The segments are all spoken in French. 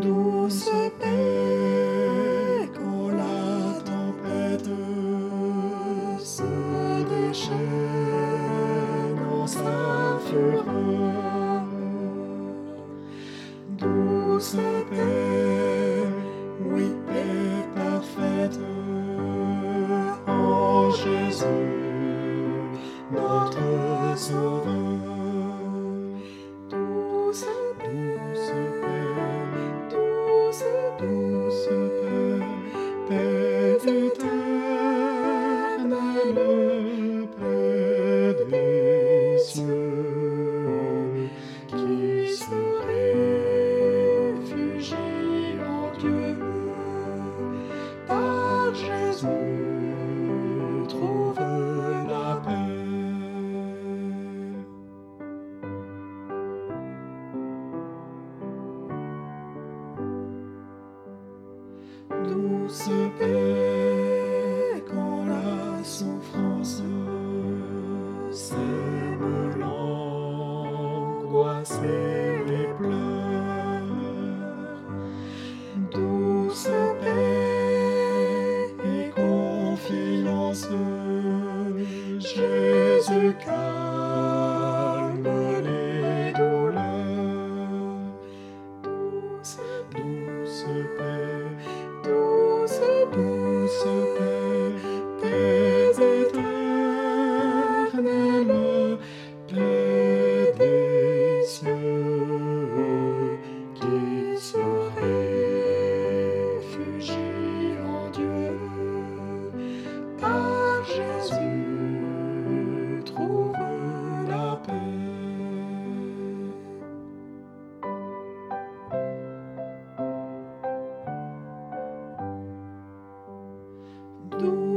douce paix quand la tempête se déchaîne dans sa fureur. Douce paix, oui, paix parfaite en Jésus, notre Sauveur. Éternelle, paix des cieux, qui se réfugie en Dieu. Par Jésus, trouve la paix. Douce paix et les pleurs. Douce paix et confiance, Jésus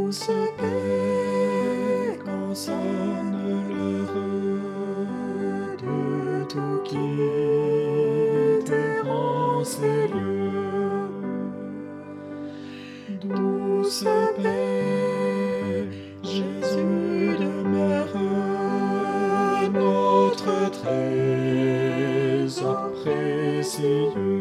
Douce paix quand sonne l'heure de tout quitter en ces lieux. Douce paix, Jésus demeure notre trésor précieux.